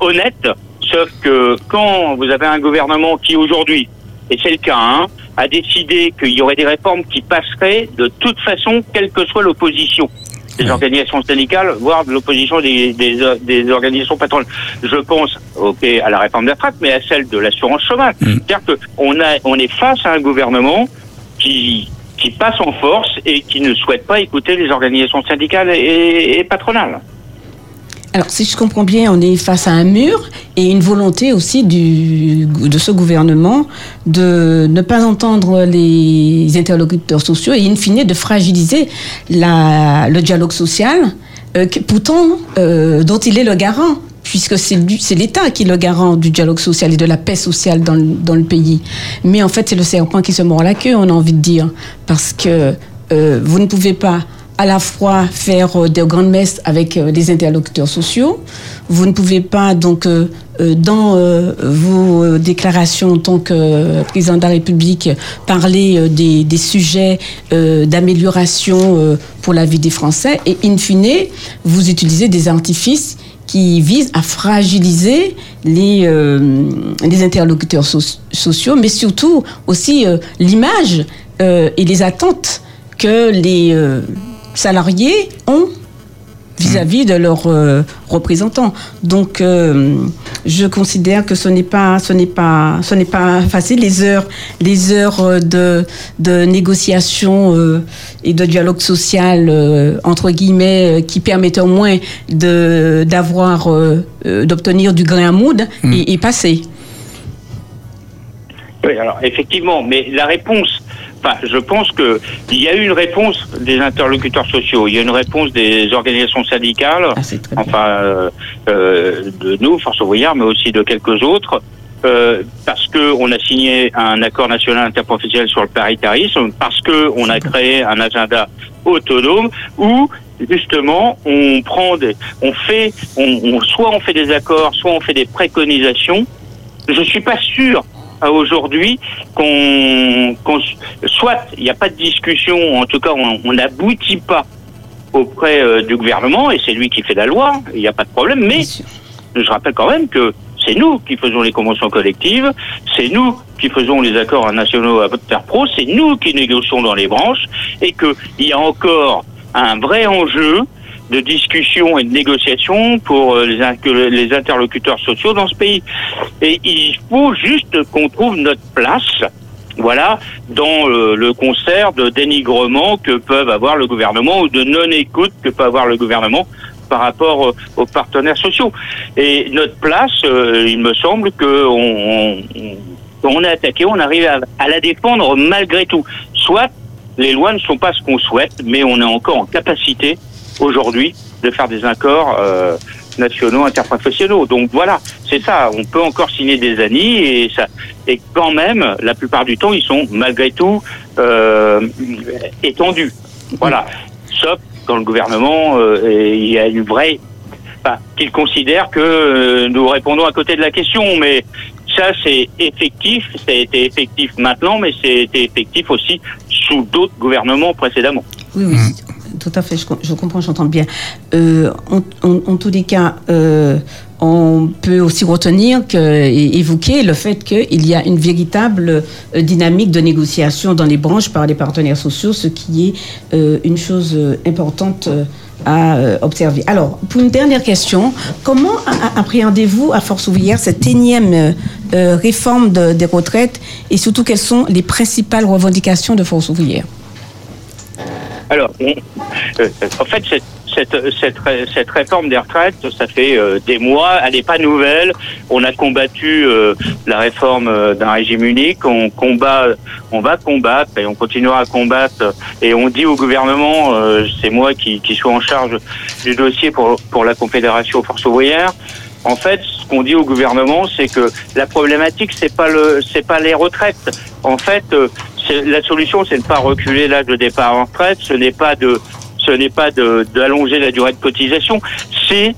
Speaker 5: honnête. Sauf que quand vous avez un gouvernement qui aujourd'hui, et c'est le cas, hein, a décidé qu'il y aurait des réformes qui passeraient de toute façon, quelle que soit l'opposition des organisations syndicales, voire de l'opposition des, des, des organisations patronales. Je pense ok, à la réforme des retraites, mais à celle de l'assurance chômage.
Speaker 2: Mm.
Speaker 5: C'est-à-dire qu'on a, on est face à un gouvernement qui, qui passe en force et qui ne souhaite pas écouter les organisations syndicales et, et patronales.
Speaker 3: Alors, si je comprends bien, on est face à un mur et une volonté aussi de ce gouvernement de ne pas entendre les interlocuteurs sociaux et, in fine, de fragiliser le dialogue social, euh, pourtant, euh, dont il est le garant puisque c'est l'État qui est le garant du dialogue social et de la paix sociale dans, le- dans le pays. Mais en fait, c'est le serpent qui se mord la queue, on a envie de dire, parce que euh, vous ne pouvez pas à la fois faire euh, des grandes messes avec euh, les interlocuteurs sociaux. Vous ne pouvez pas, donc, euh, dans vos déclarations en tant que président de la République, parler des, des sujets d'amélioration pour la vie des Français. Et in fine, vous utilisez des artifices qui visent à fragiliser les, interlocuteurs so- sociaux, mais surtout aussi l'image et les attentes que les salariés ont vis-à-vis de leurs euh, représentants. Donc, euh, je considère que ce n'est pas, ce n'est pas, ce n'est pas facile. Les heures, les heures euh, de, de négociation euh, et de dialogue social euh, entre guillemets euh, qui permettent au moins de d'avoir, euh, euh, d'obtenir du grain à moudre est, est passé.
Speaker 5: Oui, alors effectivement, mais la réponse, enfin, je pense que il y a eu une réponse des interlocuteurs sociaux, il y a une réponse des organisations syndicales,
Speaker 3: Ah,
Speaker 5: enfin euh, euh, de nous, Force ouvrière, mais aussi de quelques autres, euh, parce que on a signé un accord national interprofessionnel sur le paritarisme, parce que on a créé un agenda autonome où justement on prend des, on fait, on, on- soit on fait des accords, soit on fait des préconisations. Je suis pas sûr à aujourd'hui qu'on, qu'on- soit il n'y a pas de discussion, en tout cas on n'aboutit pas auprès euh, du gouvernement et c'est lui qui fait la loi, il n'y a pas de problème, mais je rappelle quand même que c'est nous qui faisons les conventions collectives, c'est nous qui faisons les accords nationaux à faire pro, c'est nous qui négocions dans les branches et qu'il y a encore un vrai enjeu de discussion et de négociation pour euh, les, interlocuteurs sociaux dans ce pays. Et il faut juste qu'on trouve notre place, voilà, dans euh, le concert de dénigrement que peuvent avoir le gouvernement ou de non-écoute que peut avoir le gouvernement par rapport euh, aux partenaires sociaux. Et notre place, il me semble que on, on, est attaqué, on arrive à la défendre malgré tout. Soit les lois ne sont pas ce qu'on souhaite, mais on est encore en capacité aujourd'hui de faire des accords euh, nationaux, interprofessionnels. Donc voilà, c'est ça. On peut encore signer des années et ça. Et quand même, la plupart du temps, ils sont malgré tout euh, étendus. Voilà. Sauf quand le gouvernement, euh, il y a une vraie, enfin, qu'il considère que euh, nous répondons à côté de la question, mais ça c'est effectif, ça a été effectif maintenant, mais c'était effectif aussi sous d'autres gouvernements précédemment.
Speaker 3: Oui, oui, tout à fait, je, com- je comprends, j'entends bien. Euh, en, tous les cas, euh, on peut aussi retenir et évoquer le fait qu'il y a une véritable euh, dynamique de négociation dans les branches par les partenaires sociaux, ce qui est une chose importante à observer. Alors, pour une dernière question, comment appréhendez-vous à Force ouvrière cette énième réforme de- des retraites et surtout quelles sont les principales revendications de Force ouvrière?
Speaker 5: Alors, euh, en fait, cette, cette, cette, ré- cette réforme des retraites, ça fait euh, des mois, elle n'est pas nouvelle. On a combattu euh, la réforme euh, d'un régime unique. On combat, on va combattre et on continuera à combattre. Et on dit au gouvernement, c'est moi qui, qui suis en charge du dossier pour, pour la Confédération Force ouvrière. En fait, ce qu'on dit au gouvernement, c'est que la problématique, c'est pas le, c'est pas les retraites. En fait, euh, la solution, c'est de ne pas reculer l'âge de départ en retraite. Ce n'est pas de, ce n'est pas d'allonger la durée de cotisation. C'est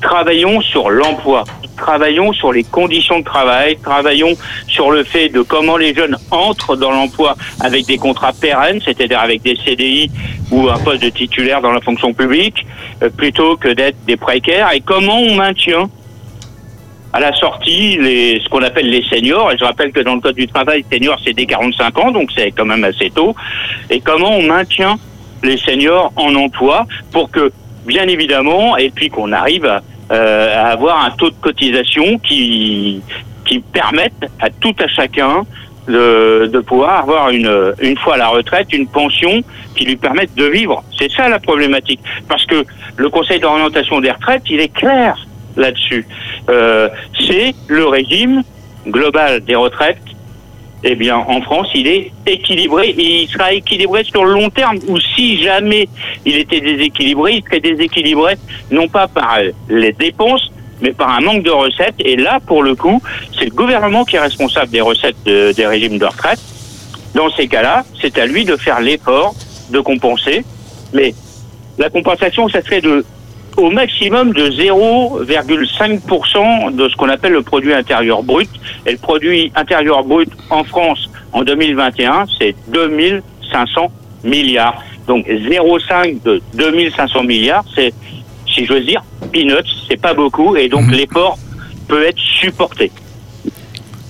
Speaker 5: travaillons sur l'emploi, travaillons sur les conditions de travail, travaillons sur le fait de comment les jeunes entrent dans l'emploi avec des contrats pérennes, c'est-à-dire avec des CDI ou un poste de titulaire dans la fonction publique, euh, plutôt que d'être des précaires, et comment on maintient à la sortie les, ce qu'on appelle les seniors, et je rappelle que dans le code du travail, senior c'est dès 45 ans, donc c'est quand même assez tôt, et comment on maintient les seniors en emploi pour que, bien évidemment, et puis qu'on arrive à, euh, à avoir un taux de cotisation qui, qui permette à tout à chacun de, de pouvoir avoir une, une fois à la retraite une pension qui lui permette de vivre. C'est ça la problématique. Parce que le Conseil d'orientation des retraites, il est clair là-dessus. Euh, c'est le régime global des retraites. Eh bien, en France, il est équilibré il sera équilibré sur le long terme. Ou si jamais il était déséquilibré, il serait déséquilibré non pas par les dépenses, mais par un manque de recettes. Et là, pour le coup, c'est le gouvernement qui est responsable des recettes de- des régimes de retraite. Dans ces cas-là, c'est à lui de faire l'effort de compenser. Mais la compensation, ça serait de au maximum de 0,5% de ce qu'on appelle le produit intérieur brut. Et le produit intérieur brut en France en 2021, c'est 2500 milliards. Donc 0,5% de 2500 milliards, c'est, si j'ose dire, peanuts, c'est pas beaucoup. Et donc
Speaker 2: Mhm.
Speaker 5: l'effort peut être supporté.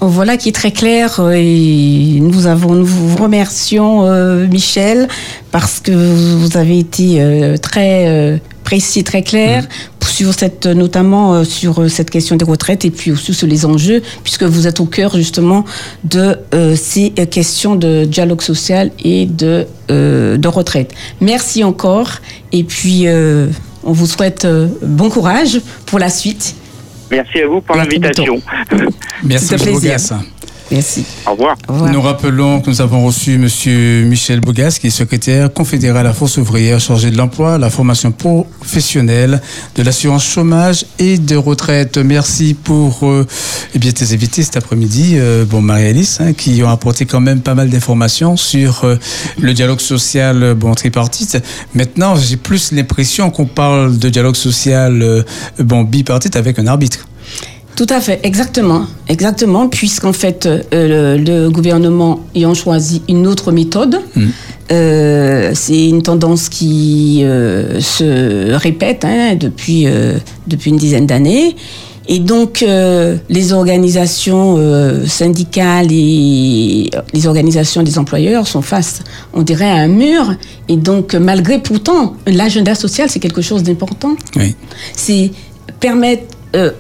Speaker 3: Voilà qui est très clair euh, et nous avons nous vous remercions euh, Michel parce que vous avez été euh, très euh, précis, très clair sur cette notamment euh, sur euh, cette question des retraites et puis aussi sur les enjeux puisque vous êtes au cœur justement de euh, ces euh, questions de dialogue social et de euh, de retraite. Merci encore et puis euh, on vous souhaite euh, bon courage pour la suite.
Speaker 5: Merci à vous pour l'invitation.
Speaker 2: Merci,
Speaker 3: C'est un
Speaker 2: M.
Speaker 3: plaisir. Merci.
Speaker 5: Au revoir.
Speaker 3: Au revoir.
Speaker 2: Nous rappelons que nous avons reçu M. Michel Bogas, qui est secrétaire confédéral à la Force ouvrière chargé de l'emploi, la formation professionnelle, de l'assurance chômage et de retraite. Merci pour euh, eh bien, tes invités cet après-midi, euh, bon, Marie-Alice, hein, qui ont apporté quand même pas mal d'informations sur euh, le dialogue social euh, bon, tripartite. Maintenant, j'ai plus l'impression qu'on parle de dialogue social euh, bon, bipartite avec un arbitre.
Speaker 3: Tout à fait, exactement, exactement, puisqu'en fait, euh, le, le gouvernement ayant choisi une autre méthode, euh, c'est une tendance qui euh, se répète hein, depuis, euh, depuis une dizaine d'années. Et donc, euh, les organisations euh, syndicales et les organisations des employeurs sont face, on dirait, à un mur. Et donc, malgré pourtant, l'agenda social, c'est quelque chose d'important
Speaker 2: Oui.
Speaker 3: c'est permettre euh,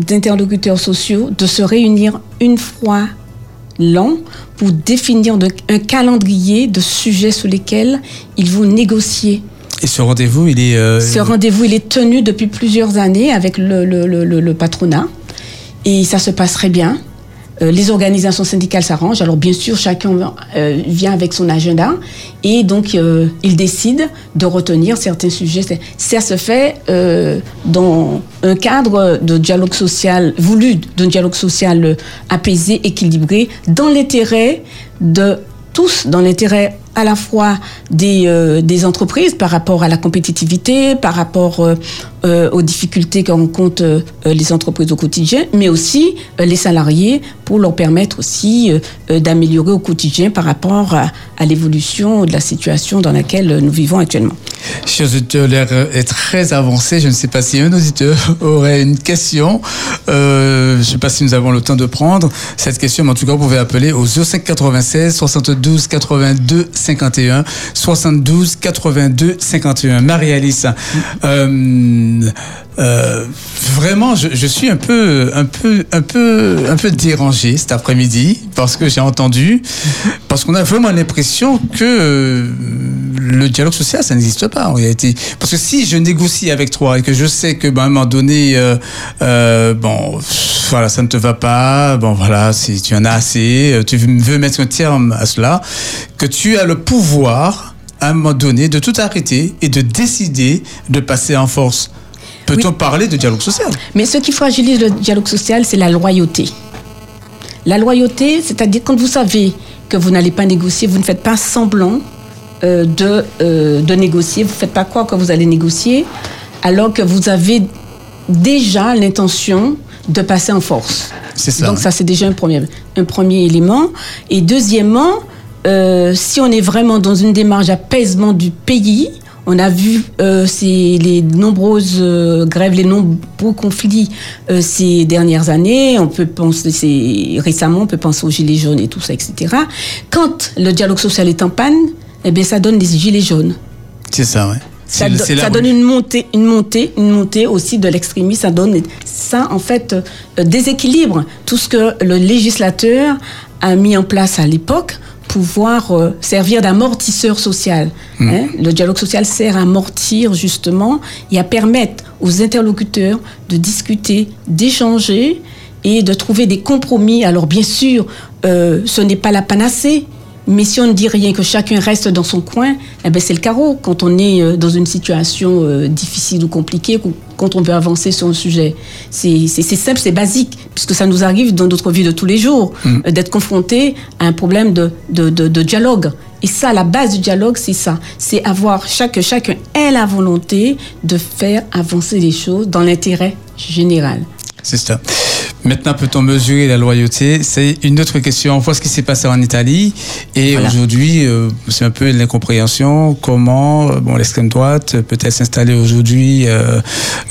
Speaker 3: aux interlocuteurs sociaux de se réunir une fois l'an pour définir de- un calendrier de sujets sur lesquels ils vont négocier.
Speaker 2: Et ce rendez-vous, il est... euh,
Speaker 3: Ce rendez-vous, il est tenu depuis plusieurs années avec le, le- le- le- le patronat et ça se passe très bien. Euh, les organisations syndicales s'arrangent. Alors bien sûr, chacun euh, vient avec son agenda et donc euh, il décide de retenir certains sujets. Ça se fait dans un cadre de dialogue social voulu, d'un dialogue social apaisé, équilibré, dans l'intérêt de tous, dans l'intérêt à la fois des, entreprises par rapport à la compétitivité, par rapport aux difficultés que rencontrent les entreprises au quotidien, mais aussi les salariés pour leur permettre aussi euh, euh, d'améliorer au quotidien par rapport à, l'évolution de la situation dans laquelle nous vivons actuellement.
Speaker 2: Chers auditeurs, l'heure est très avancée. Je ne sais pas si un auditeur aurait une question. Euh, je ne sais pas si nous avons le temps de prendre cette question, mais en tout cas, vous pouvez appeler au 05 96 72 82 51 72 82 51. Marie-Alice, vraiment, je, je suis un peu, un peu, un peu, un peu dérangé cet après-midi parce que j'ai entendu, parce qu'on a vraiment l'impression que euh, le dialogue social, ça n'existe pas en réalité. Parce que si je négocie avec toi et que je sais que, ben, à un moment donné, euh, euh, bon, voilà, ça ne te va pas, bon, voilà, si tu en as assez, tu veux mettre un terme à cela, que tu as le pouvoir, à un moment donné, de tout arrêter et de décider de passer en force. Peut-on
Speaker 3: Oui.
Speaker 2: parler de dialogue social?
Speaker 3: Mais ce qui fragilise le dialogue social, c'est la loyauté. La loyauté, c'est-à-dire quand vous savez que vous n'allez pas négocier, vous ne faites pas semblant euh, de, euh, de négocier, vous ne faites pas croire que vous allez négocier, alors que vous avez déjà l'intention de passer en force.
Speaker 2: C'est ça.
Speaker 3: Donc ça, c'est déjà un premier, un premier élément. Et deuxièmement, euh, si on est vraiment dans une démarche d'apaisement du pays, on a vu euh, ces, les nombreuses euh, grèves, les nombreux conflits euh, ces dernières années. On peut penser, récemment, on peut penser aux gilets jaunes et tout ça, etc. Quand le dialogue social est en panne, eh bien, ça donne des gilets jaunes.
Speaker 2: C'est ça, ouais.
Speaker 3: Ça, do- donne une montée, une montée, une montée aussi de l'extrémisme. Ça donne ça en fait déséquilibre tout ce que le législateur a mis en place à l'époque pouvoir euh, servir d'amortisseur social. hein. Le dialogue social sert à amortir justement et à permettre aux interlocuteurs de discuter, d'échanger et de trouver des compromis. Alors bien sûr, euh, ce n'est pas la panacée. Mais si on ne dit rien, que chacun reste dans son coin, eh ben c'est le carreau. Quand on est euh, dans une situation euh, difficile ou compliquée, qu- quand on veut avancer sur un sujet, c'est simple, c'est basique, puisque ça nous arrive dans notre vie de tous les jours, euh, d'être confronté à un problème de, de, de- de dialogue. Et ça, la base du dialogue, c'est ça. C'est avoir, chaque, chacun ait la volonté de faire avancer les choses dans l'intérêt général.
Speaker 2: C'est ça. Maintenant, peut-on mesurer la loyauté? C'est une autre question. On voit ce qui s'est passé en Italie. Et
Speaker 3: Voilà.
Speaker 2: aujourd'hui, euh, c'est un peu l'incompréhension. Comment euh, bon, l'extrême droite peut-elle s'installer aujourd'hui euh,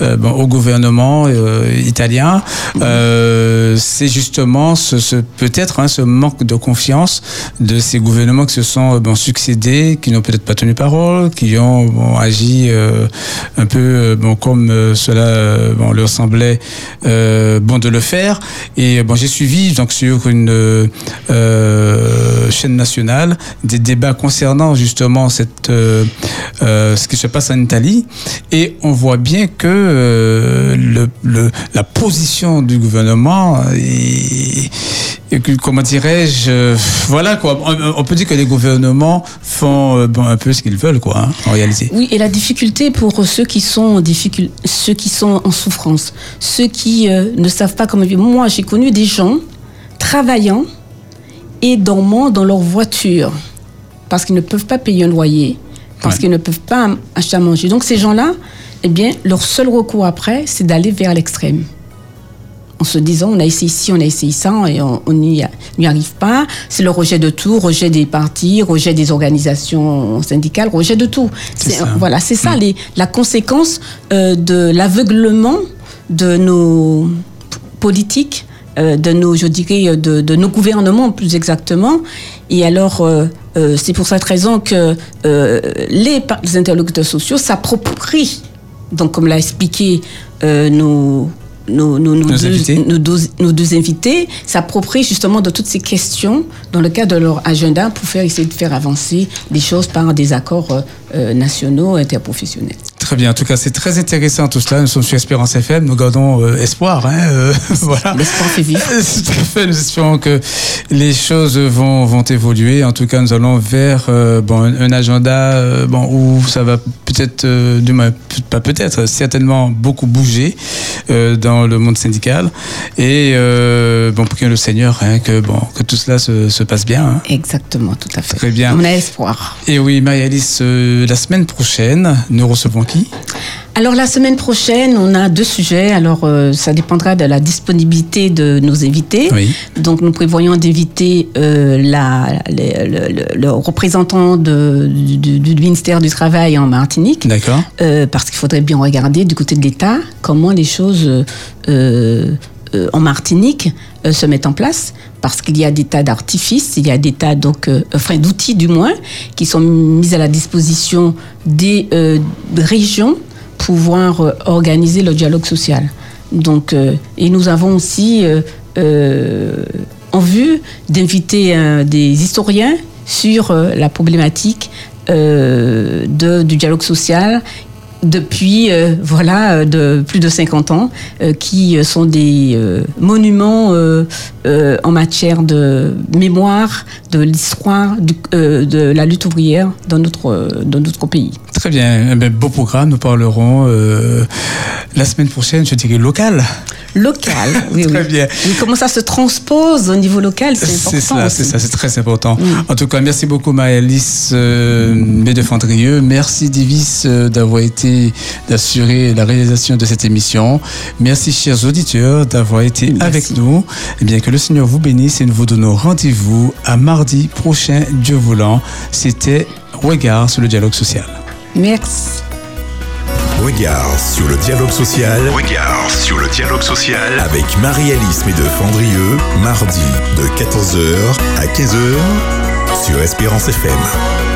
Speaker 2: euh, bon, au gouvernement euh, italien? Euh, C'est justement ce, ce- peut-être hein, ce manque de confiance de ces gouvernements qui se sont bon, succédés, qui n'ont peut-être pas tenu parole, qui ont bon, agi euh, un peu bon, comme cela bon, leur semblait euh, bon de le faire. Et bon, j'ai suivi donc sur une euh, chaîne nationale des débats concernant justement cette euh, euh, ce qui se passe en Italie, et on voit bien que le, le- la position du gouvernement est, et que, comment dirais-je, euh, voilà quoi. On, on peut dire que les gouvernements font euh, bon, un peu ce qu'ils veulent quoi, hein, en réalité.
Speaker 3: Oui, et la difficulté pour ceux qui sont en ceux qui sont en souffrance, ceux qui euh, ne savent pas comment vivre. Moi, j'ai connu des gens travaillant et dormant dans leur voiture parce qu'ils ne peuvent pas payer un loyer, parce
Speaker 2: Ouais.
Speaker 3: qu'ils ne peuvent pas acheter à manger. Donc ces gens-là, eh bien, leur seul recours après, c'est d'aller vers l'extrême. En se disant, on a essayé ici, on a essayé ça, et on n'y arrive pas. C'est le rejet de tout, rejet des partis, rejet des organisations syndicales, rejet de tout.
Speaker 2: C'est ça.
Speaker 3: Voilà, c'est ça les, la conséquence euh, de l'aveuglement de nos politiques, euh, de nos, je dirais, de, de nos gouvernements plus exactement. Et alors, euh, c'est pour cette raison que les, interlocuteurs sociaux s'approprient, donc comme l'a expliqué euh, nos nos, nos, nos deux,
Speaker 2: invités.
Speaker 3: nos deux- nos deux invités s'approprient justement de toutes ces questions dans le cadre de leur agenda pour faire essayer de faire avancer les choses par des accords euh, euh, nationaux interprofessionnels.
Speaker 2: Très bien. En tout cas, c'est très intéressant tout cela. Nous sommes sur Espérance FM. Nous gardons euh, espoir. Hein, euh, voilà.
Speaker 3: L'espoir fait vivre.
Speaker 2: Tout à fait. Nous espérons que les choses vont, vont évoluer. En tout cas, nous allons vers euh, bon, un, un agenda bon, où ça va peut-être, du moins, pas peut-être, certainement beaucoup bouger dans le monde syndical. Et bon, pour que le Seigneur, hein, que, bon, que tout cela se, se passe bien. hein.
Speaker 3: Exactement, tout à fait.
Speaker 2: Très bien.
Speaker 3: On a espoir.
Speaker 2: Et oui, Marie-Alice, la semaine prochaine, nous recevons qui?
Speaker 3: Alors la semaine prochaine, on a deux sujets. Alors euh, ça dépendra de la disponibilité de nos invités.
Speaker 2: Oui.
Speaker 3: Donc nous prévoyons d'inviter euh, le, le- le- le représentant de- du, du ministère du Travail en Martinique.
Speaker 2: D'accord.
Speaker 3: Euh, parce qu'il faudrait bien regarder du côté de l'État comment les choses euh, en Martinique euh, se mettent en place. Parce qu'il y a des tas d'artifices, il y a des tas donc, euh, enfin d'outils du moins, qui sont mis à la disposition des régions pour pouvoir organiser le dialogue social. Donc, et nous avons aussi en vue d'inviter des historiens sur la problématique du dialogue social depuis euh, voilà euh, de plus de 50 ans euh, qui sont des euh, monuments en matière de mémoire de l'histoire de la lutte ouvrière dans notre dans notre pays.
Speaker 2: Très bien. Eh bien, beau programme. Nous parlerons la semaine prochaine, je dirais local.
Speaker 3: Local, oui,
Speaker 2: Très
Speaker 3: oui.
Speaker 2: bien.
Speaker 3: Et comment ça se transpose au niveau local, c'est important.
Speaker 2: C'est ça, c'est ça, c'est très important. En tout cas, merci beaucoup Maëlys Médefandrieux. Merci Divis d'avoir été, d'assurer la réalisation de cette émission. Merci chers auditeurs d'avoir été
Speaker 3: Merci.
Speaker 2: avec nous. Et bien que le Seigneur vous bénisse et nous vous donnons rendez-vous à mardi prochain, Dieu voulant. C'était Regard sur le dialogue social.
Speaker 3: Merci.
Speaker 1: Regard sur le dialogue social. Regard sur le dialogue social. Avec Marie-Alice Médefandrieux, mardi de 14h à 15h sur Espérance FM.